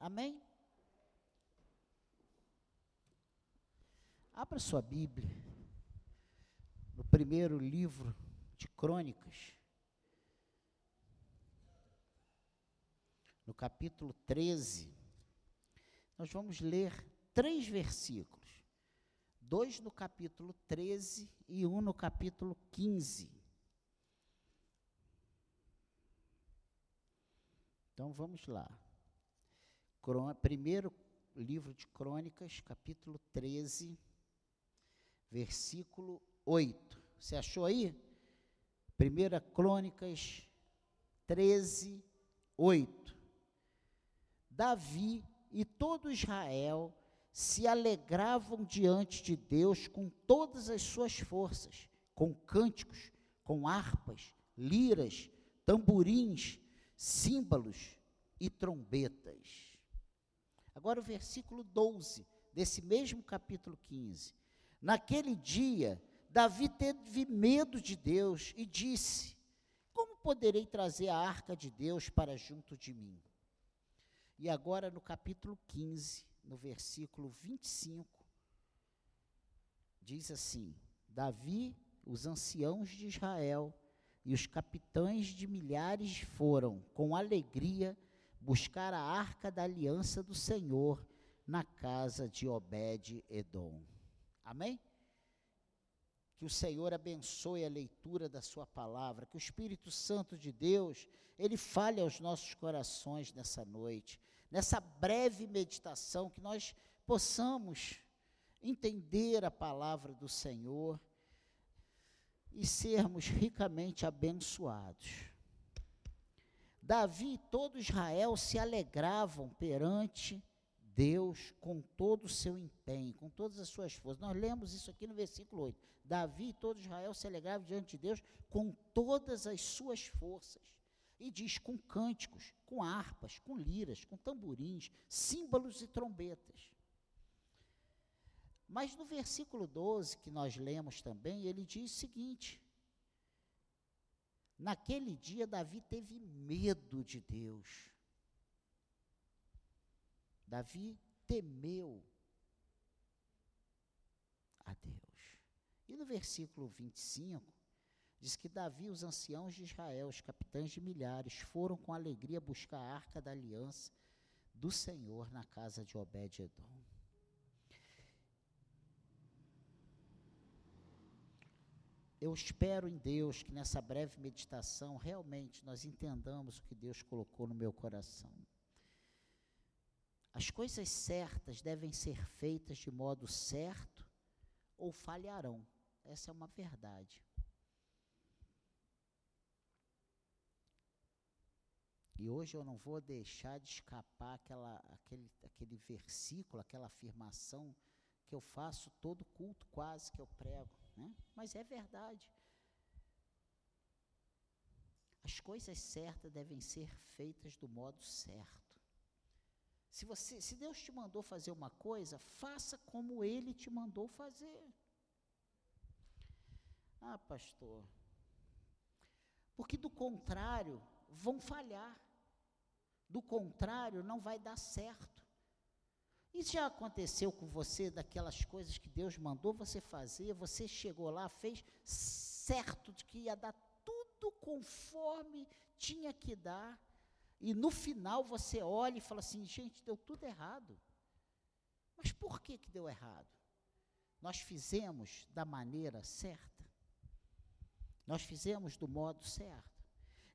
Amém? Abra sua Bíblia no primeiro livro de Crônicas, no capítulo 13. Nós vamos ler três versículos: dois no capítulo 13 e um no capítulo 15. Então vamos lá. Primeiro livro de Crônicas, capítulo 13, versículo 8. Você achou aí? Primeira Crônicas 13, 8. Davi e todo Israel se alegravam diante de Deus com todas as suas forças, com cânticos, com harpas, liras, tamborins, símbolos e trombetas. Agora o versículo 12 desse mesmo capítulo 15. Naquele dia, Davi teve medo de Deus e disse: Como poderei trazer a arca de Deus para junto de mim? E agora no capítulo 15, no versículo 25, diz assim: Davi, os anciãos de Israel e os capitães de milhares foram, com alegria, buscar a arca da aliança do Senhor na casa de Obed-Edom. Amém? Que o Senhor abençoe a leitura da sua palavra, que o Espírito Santo de Deus, ele fale aos nossos corações nessa noite, nessa breve meditação, que nós possamos entender a palavra do Senhor e sermos ricamente abençoados. Davi e todo Israel se alegravam perante Deus com todo o seu empenho, com todas as suas forças. Nós lemos isso aqui no versículo 8. Davi e todo Israel se alegravam diante de Deus com todas as suas forças. E diz com cânticos, com harpas, com liras, com tamborins, símbolos e trombetas. Mas no versículo 12, que nós lemos também, ele diz o seguinte: Naquele dia, Davi teve medo de Deus. Davi temeu a Deus. E no versículo 25, diz que Davi e os anciãos de Israel, os capitães de milhares, foram com alegria buscar a arca da aliança do Senhor na casa de Obed-Edom. Eu espero em Deus que nessa breve meditação realmente nós entendamos o que Deus colocou no meu coração. As coisas certas devem ser feitas de modo certo ou falharão. Essa é uma verdade. E hoje eu não vou deixar de escapar aquela, aquele, aquele versículo, aquela afirmação que eu faço todo culto quase que eu prego. Né? Mas é verdade. As coisas certas devem ser feitas do modo certo. Se, você, se Deus te mandou fazer uma coisa, faça como Ele te mandou fazer. Ah, pastor. Porque do contrário, vão falhar. Do contrário, não vai dar certo. Isso já aconteceu com você, daquelas coisas que Deus mandou você fazer, você chegou lá, fez certo de que ia dar tudo conforme tinha que dar, e no final você olha e fala assim: gente, deu tudo errado. Mas por que, que deu errado? Nós fizemos da maneira certa, nós fizemos do modo certo.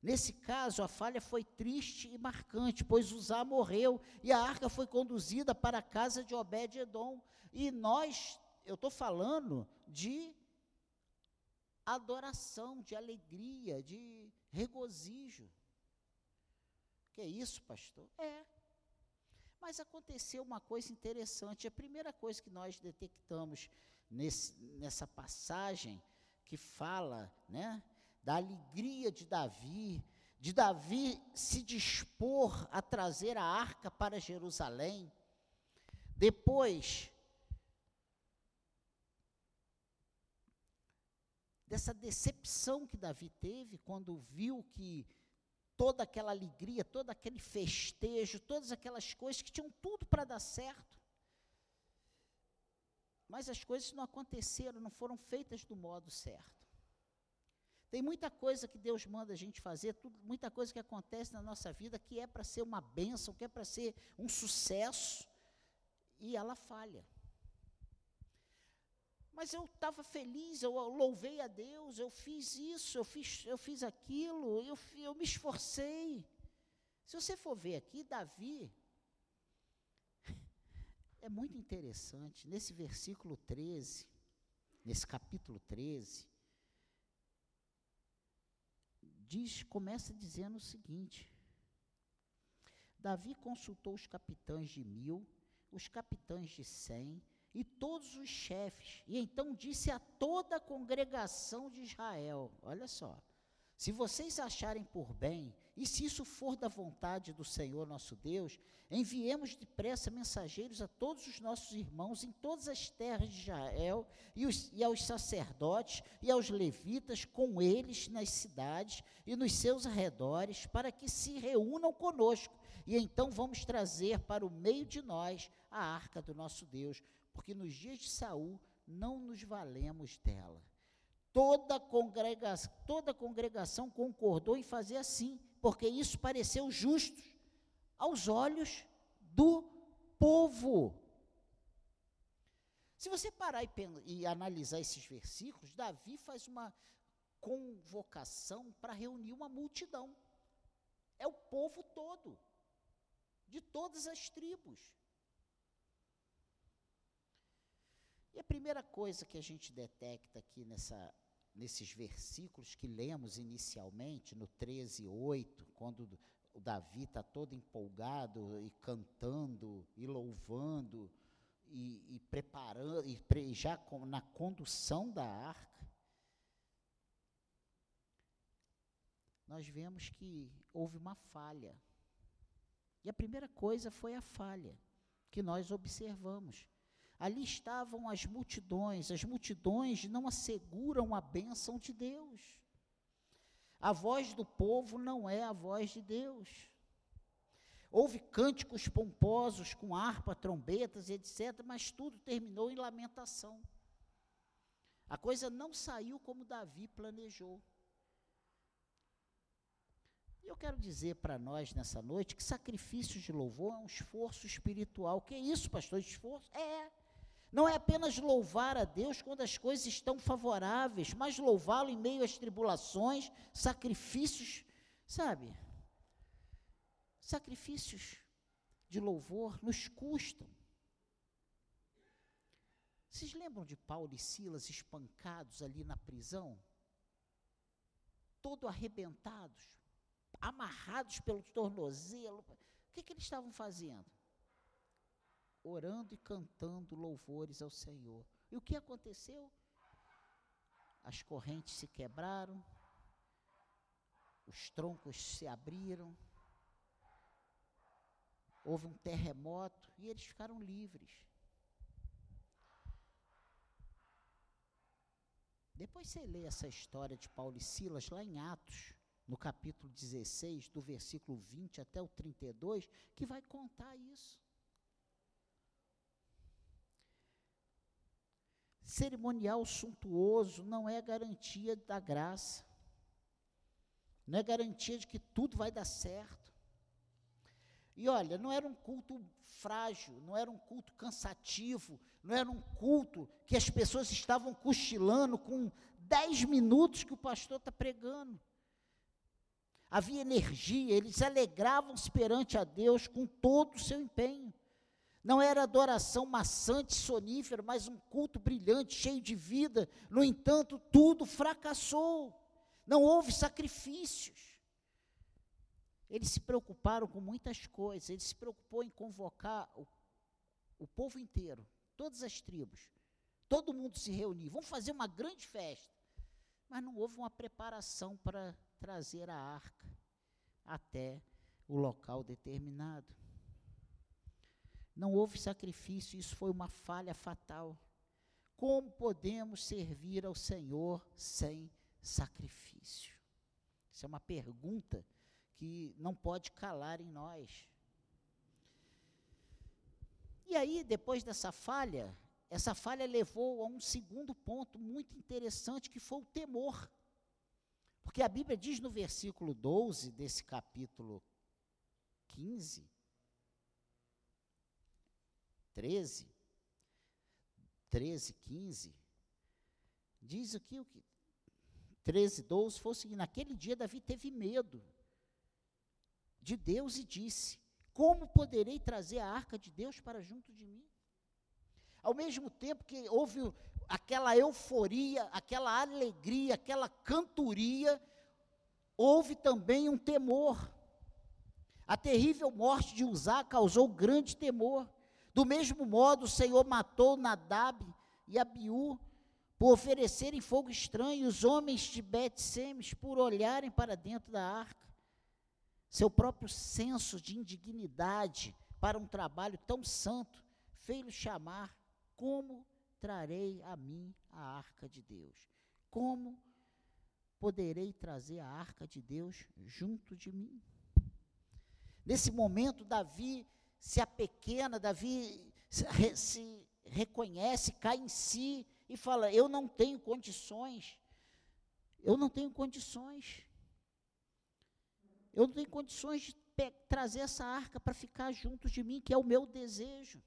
Nesse caso, a falha foi triste e marcante, pois Uzá morreu e a arca foi conduzida para a casa de Obed-Edom. E nós, eu estou falando de adoração, de alegria, de regozijo. Que é isso, pastor? É. Mas aconteceu uma coisa interessante. A primeira coisa que nós detectamos nesse, nessa passagem que fala, né? Da alegria de Davi, de Davi se dispor a trazer a arca para Jerusalém. Depois dessa decepção que Davi teve quando viu que toda aquela alegria, todo aquele festejo, todas aquelas coisas que tinham tudo para dar certo. Mas as coisas não aconteceram, não foram feitas do modo certo. Tem muita coisa que Deus manda a gente fazer, tudo, muita coisa que acontece na nossa vida que é para ser uma bênção, que é para ser um sucesso, e ela falha. Mas eu estava feliz, eu louvei a Deus, eu fiz isso, eu fiz, eu fiz aquilo, eu, eu me esforcei. Se você for ver aqui, Davi, é muito interessante, nesse versículo 13, nesse capítulo 13, diz, começa dizendo o seguinte: Davi consultou os capitães de mil, os capitães de cem, e todos os chefes, e então disse a toda a congregação de Israel: Olha só, se vocês acharem por bem, e se isso for da vontade do Senhor nosso Deus, enviemos depressa mensageiros a todos os nossos irmãos em todas as terras de Israel, e, os, e aos sacerdotes e aos levitas com eles nas cidades e nos seus arredores, para que se reúnam conosco, e então vamos trazer para o meio de nós a arca do nosso Deus, porque nos dias de Saul não nos valemos dela. Toda, congrega toda congregação concordou em fazer assim, porque isso pareceu justo aos olhos do povo. Se você parar e, e analisar esses versículos, Davi faz uma convocação para reunir uma multidão. É o povo todo, de todas as tribos. E a primeira coisa que a gente detecta aqui nessa, nesses versículos que lemos inicialmente, no 13, 8, quando o Davi está todo empolgado e cantando e louvando e, e preparando, e pre, já com, na condução da arca, nós vemos que houve uma falha. E a primeira coisa foi a falha que nós observamos. Ali estavam as multidões, as multidões não asseguram a bênção de Deus. A voz do povo não é a voz de Deus. Houve cânticos pomposos com harpa, trombetas, etc., mas tudo terminou em lamentação. A coisa não saiu como Davi planejou. E eu quero dizer para nós nessa noite que sacrifício de louvor é um esforço espiritual. Que é isso, pastor? Esforço? É. Não é apenas louvar a Deus quando as coisas estão favoráveis, mas louvá-lo em meio às tribulações, sacrifícios, sabe? Sacrifícios de louvor nos custam. Vocês lembram de Paulo e Silas espancados ali na prisão? Todo arrebentados, amarrados pelo tornozelo. O que, que eles estavam fazendo? Orando e cantando louvores ao Senhor. E o que aconteceu? As correntes se quebraram, os troncos se abriram, houve um terremoto e eles ficaram livres. Depois você lê essa história de Paulo e Silas lá em Atos, no capítulo 16, do versículo 20 até o 32, que vai contar isso. Cerimonial suntuoso não é garantia da graça, não é garantia de que tudo vai dar certo. E olha, não era um culto frágil, não era um culto cansativo, não era um culto que as pessoas estavam cochilando com dez minutos que o pastor está pregando. Havia energia, eles alegravam-se perante a Deus com todo o seu empenho. Não era adoração maçante, sonífera, mas um culto brilhante, cheio de vida. No entanto, tudo fracassou. Não houve sacrifícios. Eles se preocuparam com muitas coisas. Ele se preocupou em convocar o, o povo inteiro, todas as tribos. Todo mundo se reunir. Vamos fazer uma grande festa. Mas não houve uma preparação para trazer a arca até o local determinado. Não houve sacrifício, isso foi uma falha fatal. Como podemos servir ao Senhor sem sacrifício? Isso é uma pergunta que não pode calar em nós. E aí, depois dessa falha, essa falha levou a um segundo ponto muito interessante, que foi o temor. Porque a Bíblia diz no versículo 12 desse capítulo 15, 13, 13, 15, diz aqui o que 13, 12, foi o seguinte, naquele dia Davi teve medo de Deus e disse, como poderei trazer a arca de Deus para junto de mim? Ao mesmo tempo que houve aquela euforia, aquela alegria, aquela cantoria, houve também um temor. A terrível morte de Uzá causou grande temor. Do mesmo modo, o Senhor matou Nadab e Abiú por oferecerem fogo estranho, os homens de Bet-Semes por olharem para dentro da arca. Seu próprio senso de indignidade para um trabalho tão santo fez-lhe chamar como trarei a mim a arca de Deus? Como poderei trazer a arca de Deus junto de mim? Nesse momento, Davi se apequena, Davi se, reconhece, cai em si e fala: Eu não tenho condições, eu não tenho condições, eu não tenho condições de trazer essa arca para ficar junto de mim, que é o meu desejo.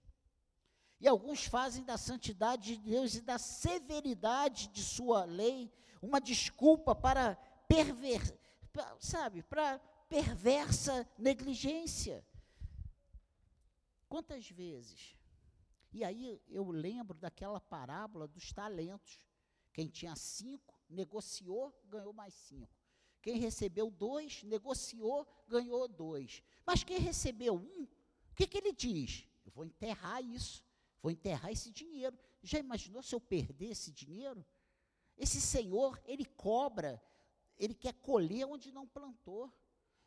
E alguns fazem da santidade de Deus e da severidade de sua lei uma desculpa para perver, sabe, para perversa negligência. Quantas vezes? E aí eu lembro daquela parábola dos talentos. Quem tinha cinco, negociou, ganhou mais cinco. Quem recebeu dois, negociou, ganhou dois. Mas quem recebeu um, o que, que ele diz? Eu vou enterrar isso. Vou enterrar esse dinheiro. Já imaginou se eu perder esse dinheiro? Esse senhor, ele cobra, ele quer colher onde não plantou.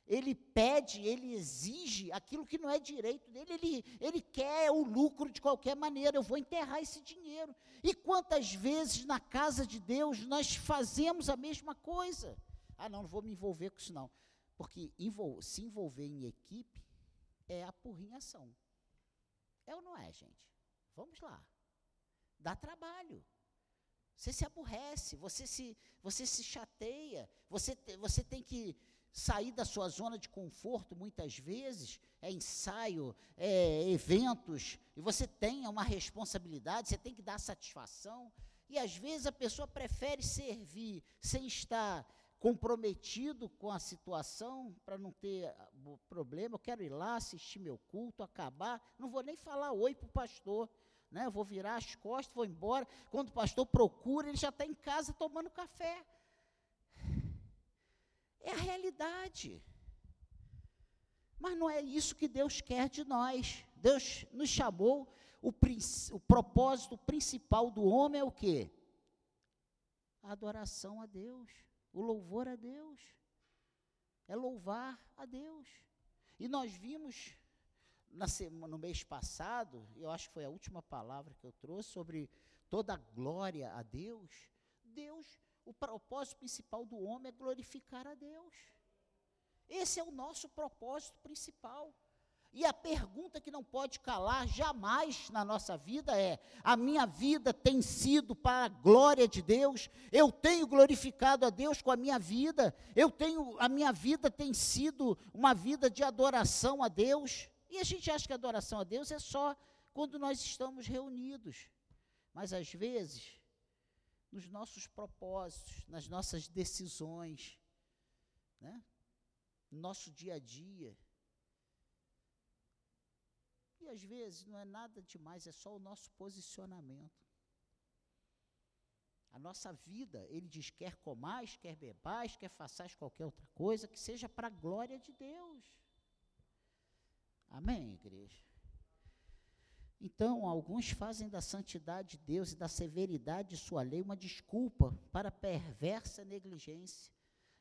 Ele pede, ele exige aquilo que não é direito dele, ele, ele quer o lucro de qualquer maneira. Eu vou enterrar esse dinheiro. E quantas vezes na casa de Deus nós fazemos a mesma coisa? Ah, não, não vou me envolver com isso não. Porque envol se envolver em equipe é apurrinhação. É ou não é, gente? Vamos lá. Dá trabalho. Você se aborrece, você se, você se chateia, você, você tem que sair da sua zona de conforto muitas vezes, é ensaio, é eventos, e você tem uma responsabilidade, você tem que dar satisfação, e às vezes a pessoa prefere servir sem estar comprometido com a situação, para não ter ah, problema, eu quero ir lá assistir meu culto, acabar, não vou nem falar oi para o pastor, né? Vou virar as costas, vou embora. Quando o pastor procura, ele já está em casa tomando café. É a realidade. Mas não é isso que Deus quer de nós. Deus nos chamou, o, o propósito principal do homem é o quê? A adoração a Deus, o louvor a Deus. É louvar a Deus. E nós vimos semana, no mês passado, eu acho que foi a última palavra que eu trouxe sobre toda a glória a Deus. Deus, o propósito principal do homem é glorificar a Deus. Esse é o nosso propósito principal. E a pergunta que não pode calar jamais na nossa vida é: a minha vida tem sido para a glória de Deus? Eu tenho glorificado a Deus com a minha vida? Eu tenho a minha vida tem sido uma vida de adoração a Deus? E a gente acha que adoração a Deus é só quando nós estamos reunidos. Mas às vezes, nos nossos propósitos, nas nossas decisões, né? no nosso dia a dia. E às vezes não é nada demais, é só o nosso posicionamento. A nossa vida, ele diz: quer comais, quer bebais, quer façais qualquer outra coisa, que seja para a glória de Deus. Amém, igreja? Então, alguns fazem da santidade de Deus e da severidade de sua lei uma desculpa para perversa negligência.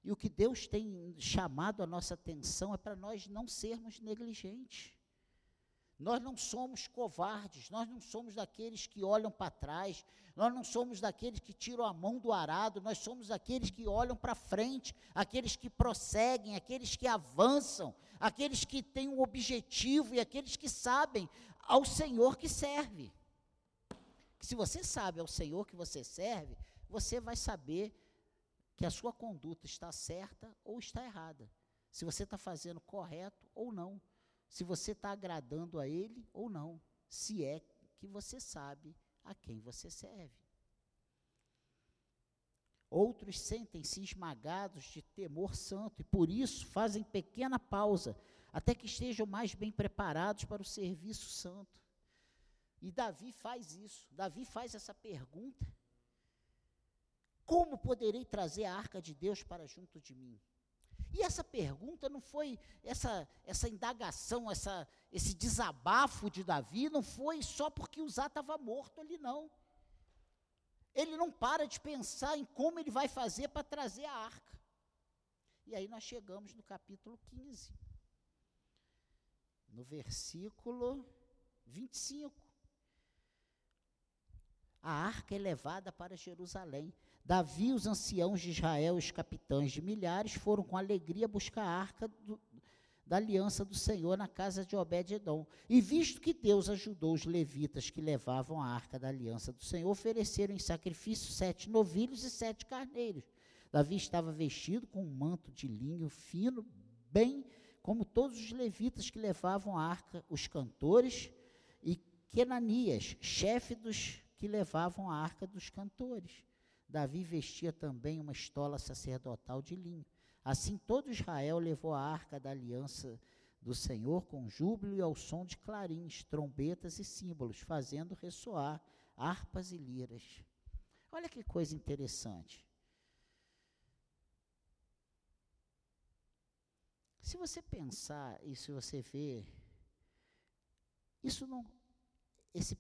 E o que Deus tem chamado a nossa atenção é para nós não sermos negligentes. Nós não somos covardes, nós não somos daqueles que olham para trás, nós não somos daqueles que tiram a mão do arado, nós somos aqueles que olham para frente, aqueles que prosseguem, aqueles que avançam, aqueles que têm um objetivo e aqueles que sabem ao Senhor que serve. Se você sabe ao Senhor que você serve, você vai saber que a sua conduta está certa ou está errada. Se você está fazendo correto ou não se você está agradando a Ele ou não, se é que você sabe a quem você serve. Outros sentem-se esmagados de temor santo e por isso fazem pequena pausa, até que estejam mais bem preparados para o serviço santo. E Davi faz isso. Davi faz essa pergunta: Como poderei trazer a arca de Deus para junto de mim? E essa pergunta não foi, essa, essa indagação, essa, esse desabafo de Davi, não foi só porque Uzá estava morto ali, não. Ele não para de pensar em como ele vai fazer para trazer a arca. E aí nós chegamos no capítulo 15, no versículo 25. A arca é levada para Jerusalém. Davi, os anciãos de Israel, os capitães de milhares, foram com alegria buscar a arca do, da aliança do Senhor na casa de Obed-Edom. E visto que Deus ajudou os levitas que levavam a arca da aliança do Senhor, ofereceram em sacrifício sete novilhos e sete carneiros. Davi estava vestido com um manto de linho fino, bem como todos os levitas que levavam a arca, os cantores e Kenanias, chefe dos que levavam a arca dos cantores. Davi vestia também uma estola sacerdotal de linho. Assim todo Israel levou a arca da aliança do Senhor com júbilo e ao som de clarins, trombetas e símbolos, fazendo ressoar harpas e liras. Olha que coisa interessante. Se você pensar e se você ver, isso não, esse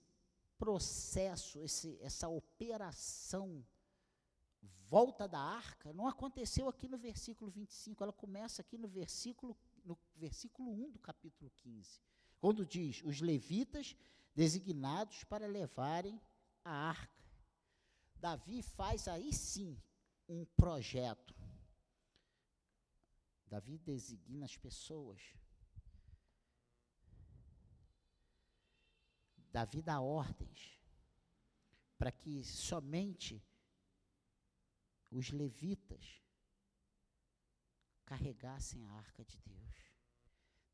processo, esse, essa operação volta da arca não aconteceu aqui no versículo 25, ela começa aqui no versículo, no versículo 1 do capítulo 15, quando diz: os levitas designados para levarem a arca. Davi faz aí sim um projeto. Davi designa as pessoas. Davi dá ordens para que somente os levitas carregassem a arca de Deus.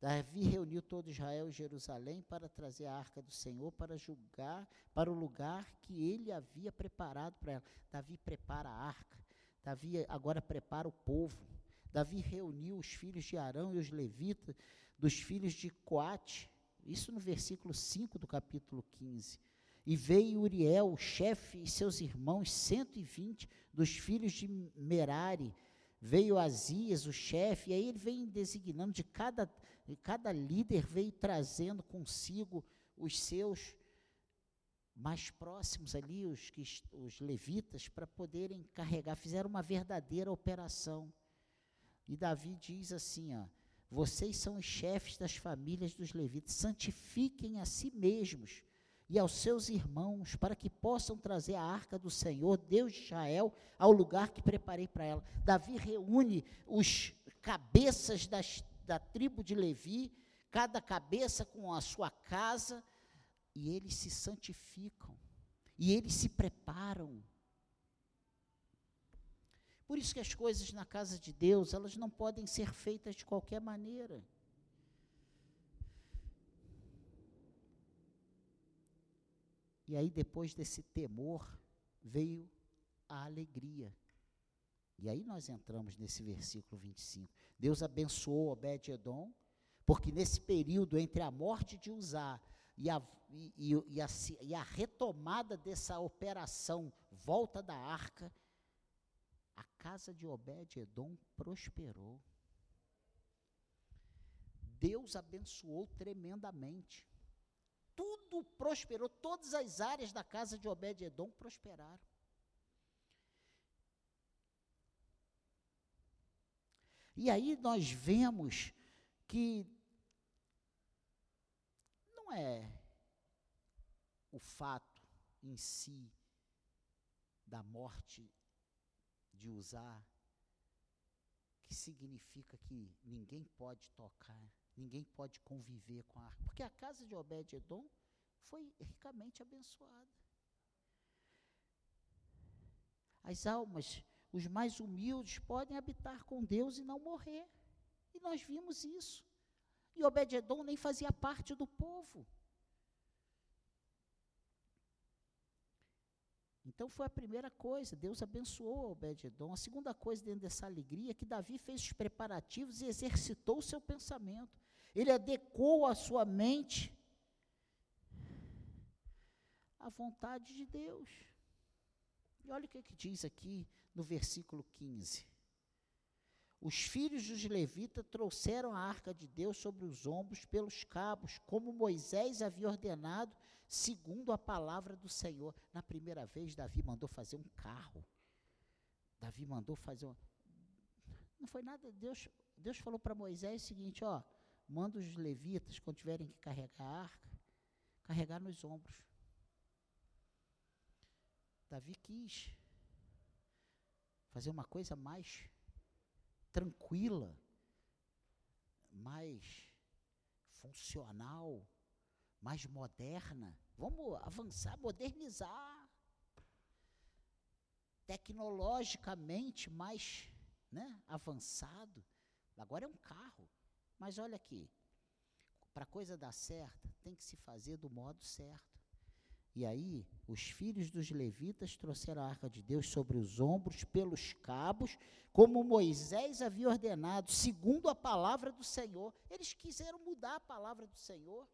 Davi reuniu todo Israel em Jerusalém para trazer a arca do Senhor para julgar para o lugar que ele havia preparado para ela. Davi prepara a arca. Davi agora prepara o povo. Davi reuniu os filhos de Arão e os levitas dos filhos de Coate. Isso no versículo 5 do capítulo 15. E veio Uriel, o chefe, e seus irmãos, 120 dos filhos de Merari. Veio Azias, o chefe, e aí ele vem designando de cada, cada líder, veio trazendo consigo os seus mais próximos ali, os, os levitas, para poderem carregar. Fizeram uma verdadeira operação. E Davi diz assim: ó, vocês são os chefes das famílias dos levitas, santifiquem a si mesmos e aos seus irmãos, para que possam trazer a arca do Senhor, Deus de Israel, ao lugar que preparei para ela. Davi reúne os cabeças das, da tribo de Levi, cada cabeça com a sua casa, e eles se santificam, e eles se preparam. Por isso que as coisas na casa de Deus, elas não podem ser feitas de qualquer maneira. E aí, depois desse temor, veio a alegria. E aí nós entramos nesse versículo 25. Deus abençoou Obed-Edom, porque nesse período entre a morte de Uzá e a, e, e, a, e a retomada dessa operação, volta da arca, casa de Obed-Edom prosperou. Deus abençoou tremendamente tudo prosperou, todas as áreas da casa de Obed-Edom prosperaram. E aí nós vemos que não é o fato em si da morte de usar, que significa que ninguém pode tocar, ninguém pode conviver com a arca. Porque a casa de Obed-Edom foi ricamente abençoada. As almas, os mais humildes, podem habitar com Deus e não morrer. E nós vimos isso. E Obed-Edom nem fazia parte do povo. Então foi a primeira coisa, Deus abençoou Obed-Edom. A segunda coisa dentro dessa alegria é que Davi fez os preparativos e exercitou o seu pensamento. Ele adequou a sua mente à vontade de Deus. E olha o que, que diz aqui no versículo 15. Os filhos dos levitas trouxeram a arca de Deus sobre os ombros pelos cabos, como Moisés havia ordenado, segundo a palavra do Senhor. Na primeira vez, Davi mandou fazer um carro. Davi mandou fazer um. Não foi nada. Deus, Deus falou para Moisés o seguinte: ó, manda os levitas, quando tiverem que carregar a arca, carregar nos ombros. Davi quis fazer uma coisa mais tranquila, mais funcional, mais moderna. Vamos avançar, modernizar. Tecnologicamente mais né, avançado. Agora é um carro. Mas olha aqui, para a coisa dar certo, tem que se fazer do modo certo. E aí, os filhos dos levitas trouxeram a arca de Deus sobre os ombros, pelos cabos, como Moisés havia ordenado, segundo a palavra do Senhor. Eles quiseram mudar a palavra do Senhor.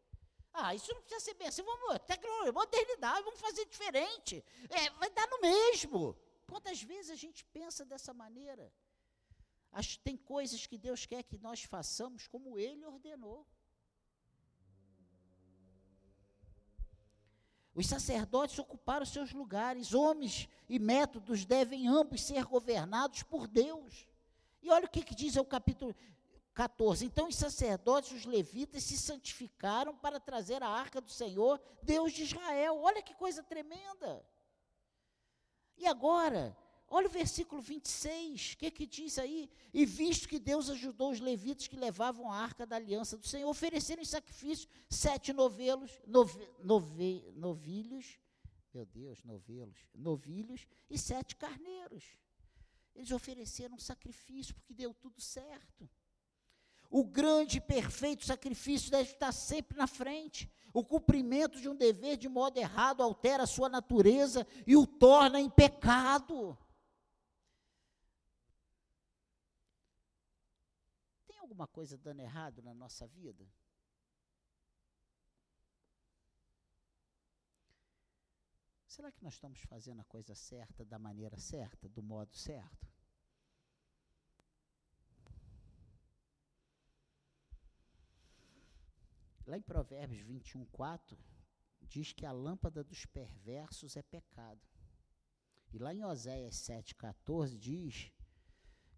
Ah, isso não precisa ser bem assim, vamos, tecnologia, modernidade, vamos fazer diferente. É, vai dar no mesmo. Quantas vezes a gente pensa dessa maneira? Acho, tem coisas que Deus quer que nós façamos como Ele ordenou. Os sacerdotes ocuparam seus lugares. Homens e métodos devem ambos ser governados por Deus. E olha o que, que diz o capítulo 14. Então os sacerdotes, os levitas, se santificaram para trazer a arca do Senhor, Deus de Israel. Olha que coisa tremenda. E agora, Olha o versículo 26, o que, que diz aí? E visto que Deus ajudou os levitas que levavam a arca da aliança do Senhor, ofereceram em sacrifício sete novelos, nove, nove, novilhos, meu Deus, novelos, novilhos e sete carneiros. Eles ofereceram sacrifício porque deu tudo certo. O grande e perfeito sacrifício deve estar sempre na frente. O cumprimento de um dever de modo errado altera a sua natureza e o torna em pecado. alguma coisa dando errado na nossa vida? Será que nós estamos fazendo a coisa certa, da maneira certa, do modo certo? Lá em Provérbios 21, 4, diz que a lâmpada dos perversos é pecado. E lá em Oséias 7,14 diz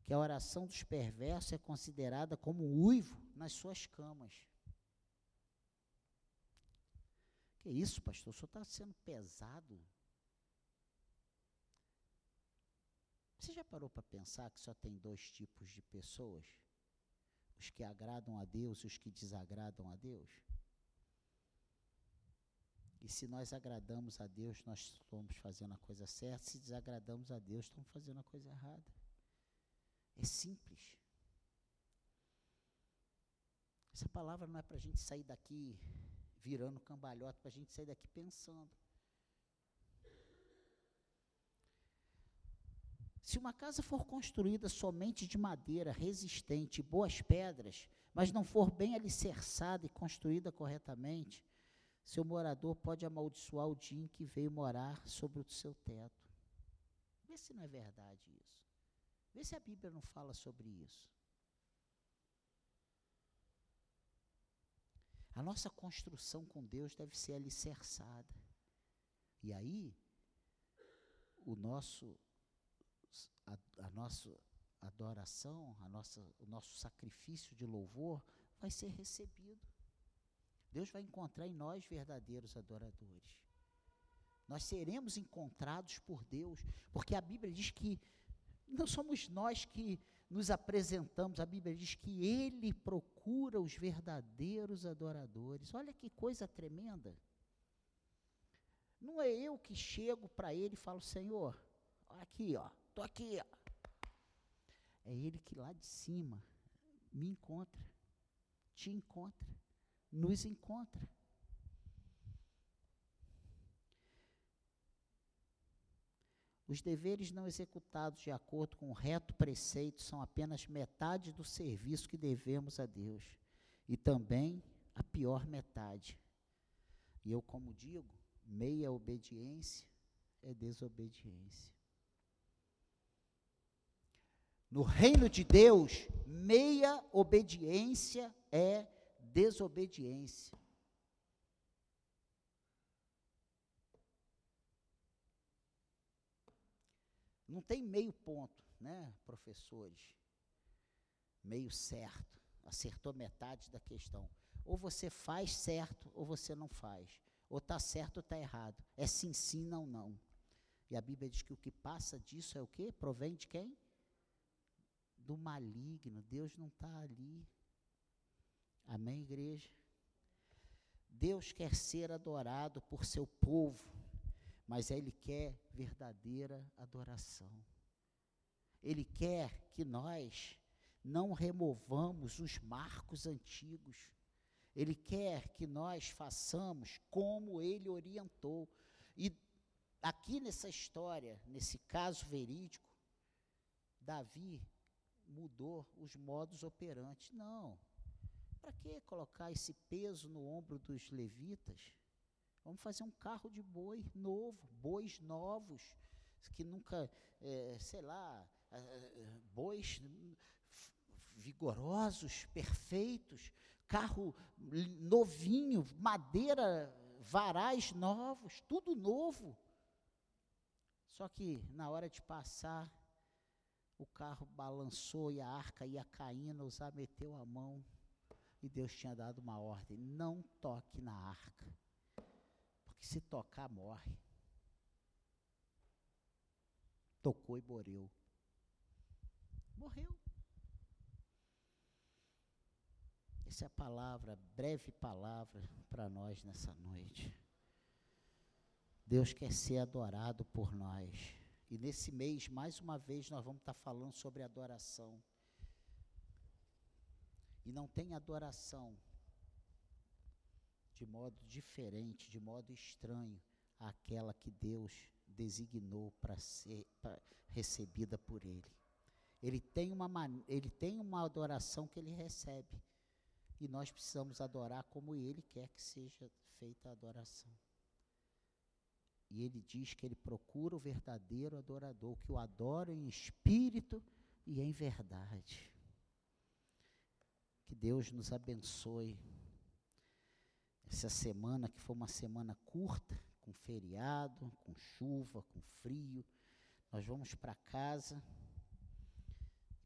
que a oração dos perversos é considerada como um uivo nas suas camas. Que isso, pastor? O senhor está sendo pesado? Você já parou para pensar que só tem dois tipos de pessoas? Os que agradam a Deus e os que desagradam a Deus? E se nós agradamos a Deus, nós estamos fazendo a coisa certa. Se desagradamos a Deus, estamos fazendo a coisa errada. É simples. Essa palavra não é para a gente sair daqui virando cambalhota, para a gente sair daqui pensando. Se uma casa for construída somente de madeira resistente e boas pedras, mas não for bem alicerçada e construída corretamente, seu morador pode amaldiçoar o dia em que veio morar sobre o seu teto. Vê se não é verdade isso. Vê se a Bíblia não fala sobre isso. A nossa construção com Deus deve ser alicerçada. E aí, o nosso, a, a nossa adoração, a nossa, o nosso sacrifício de louvor vai ser recebido. Deus vai encontrar em nós verdadeiros adoradores. Nós seremos encontrados por Deus, porque a Bíblia diz que não somos nós que nos apresentamos, a Bíblia diz que Ele procura os verdadeiros adoradores. Olha que coisa tremenda. Não é eu que chego para Ele e falo, Senhor, aqui, ó, estou aqui. É Ele que lá de cima me encontra, te encontra, nos encontra. Os deveres não executados de acordo com o reto preceito são apenas metade do serviço que devemos a Deus, e também a pior metade. E eu, como digo, meia obediência é desobediência. No reino de Deus, meia obediência é desobediência. Não tem meio ponto, né, professores? Meio certo. Acertou metade da questão. Ou você faz certo, ou você não faz. Ou está certo ou está errado. É sim, sim, não, não. E a Bíblia diz que o que passa disso é o quê? Provém de quem? Do maligno. Deus não está ali. Amém, igreja? Deus quer ser adorado por seu povo mas Ele quer verdadeira adoração. Ele quer que nós não removamos os marcos antigos. Ele quer que nós façamos como Ele orientou. E aqui nessa história, nesse caso verídico, Davi mudou os modos operantes. Não. Para que colocar esse peso no ombro dos levitas? Vamos fazer um carro de boi novo, bois novos, que nunca, é, sei lá, bois vigorosos, perfeitos, carro novinho, madeira, varais novos, tudo novo. Só que na hora de passar, o carro balançou e a arca ia caindo, Usar meteu a mão e Deus tinha dado uma ordem: não toque na arca que se tocar morre. Tocou e morreu. Morreu. Essa é a palavra, breve palavra para nós nessa noite. Deus quer ser adorado por nós. E nesse mês, mais uma vez, nós vamos estar falando sobre adoração. E não tem adoração de modo diferente, de modo estranho àquela que Deus designou para ser pra, recebida por Ele. Ele tem, uma, ele tem uma adoração que ele recebe. E nós precisamos adorar como Ele quer que seja feita a adoração. E ele diz que ele procura o verdadeiro adorador, que o adora em espírito e em verdade. Que Deus nos abençoe essa semana que foi uma semana curta, com feriado, com chuva, com frio. Nós vamos para casa.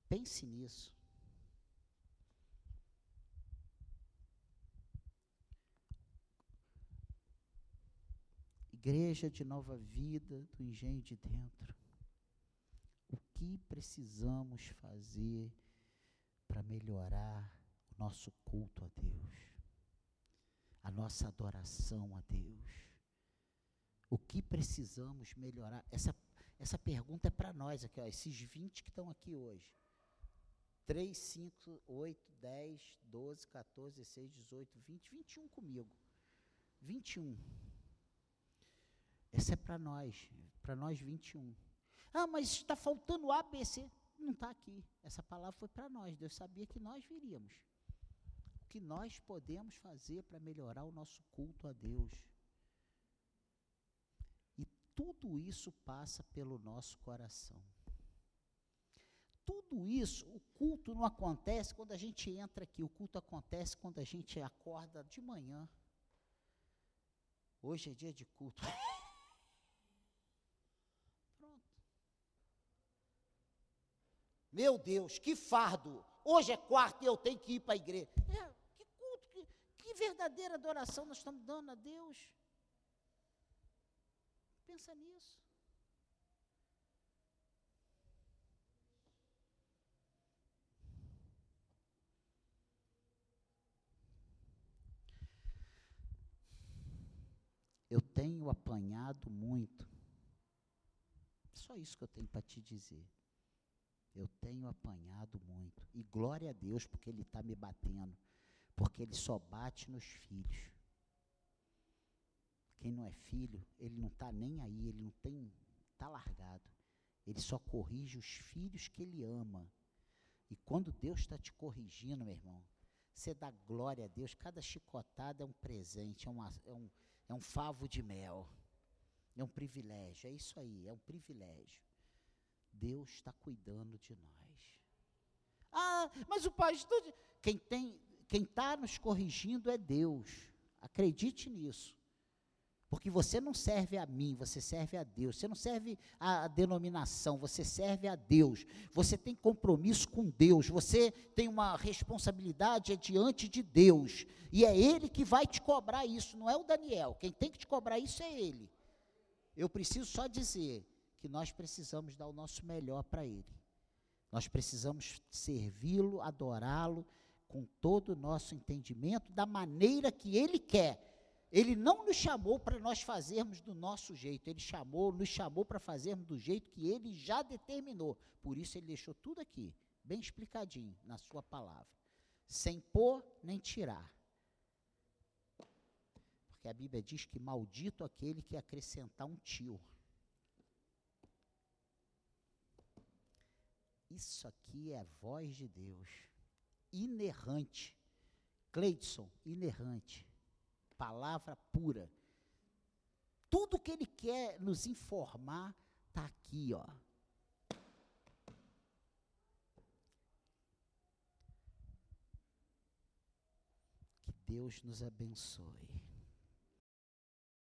Pense nisso. Igreja de Nova Vida do Engenho de Dentro. O que precisamos fazer para melhorar o nosso culto a Deus? a nossa adoração a Deus? O que precisamos melhorar? Essa, essa pergunta é para nós aqui, ó, esses 20 que estão aqui hoje. 3, 5, 8, 10, 12, 14, 16, 18, 20, 21 comigo. 21. Essa é para nós, para nós 21. Ah, mas está faltando A, B, C. Não está aqui. Essa palavra foi para nós. Deus sabia que nós viríamos que nós podemos fazer para melhorar o nosso culto a Deus. E tudo isso passa pelo nosso coração. Tudo isso, o culto não acontece quando a gente entra aqui, o culto acontece quando a gente acorda de manhã. Hoje é dia de culto. Meu Deus, que fardo! Hoje é quarta e eu tenho que ir para a igreja. É, que verdadeira adoração nós estamos dando a Deus? pensa nisso. Eu tenho apanhado muito. Só isso que eu tenho para te dizer. Eu tenho apanhado muito. E glória a Deus, porque Ele está me batendo. Porque Ele só bate nos filhos. Quem não é filho, ele não está nem aí, ele não tem. Está largado. Ele só corrige os filhos que ele ama. E quando Deus está te corrigindo, meu irmão, você dá glória a Deus. Cada chicotada é um presente, é, uma, é um é um favo de mel. É um privilégio. É isso aí, é um privilégio. Deus está cuidando de nós. Ah, mas o pastor. Quem tem, quem está nos corrigindo é Deus. Acredite nisso. Porque você não serve a mim, você serve a Deus. Você não serve a denominação, você serve a Deus. Você tem compromisso com Deus. Você tem uma responsabilidade diante de Deus. E é Ele que vai te cobrar isso, não é o Daniel. Quem tem que te cobrar isso é Ele. Eu preciso só dizer que nós precisamos dar o nosso melhor para Ele. Nós precisamos servi-lo, adorá-lo com todo o nosso entendimento, da maneira que Ele quer ele não nos chamou para nós fazermos do nosso jeito, ele chamou, nos chamou para fazermos do jeito que ele já determinou. Por isso ele deixou tudo aqui, bem explicadinho na sua palavra, sem pôr nem tirar. Porque a Bíblia diz que maldito aquele que acrescentar um tio. Isso aqui é a voz de Deus, inerrante. Cleidson, inerrante palavra pura. Tudo que ele quer nos informar está aqui, ó. Que Deus nos abençoe.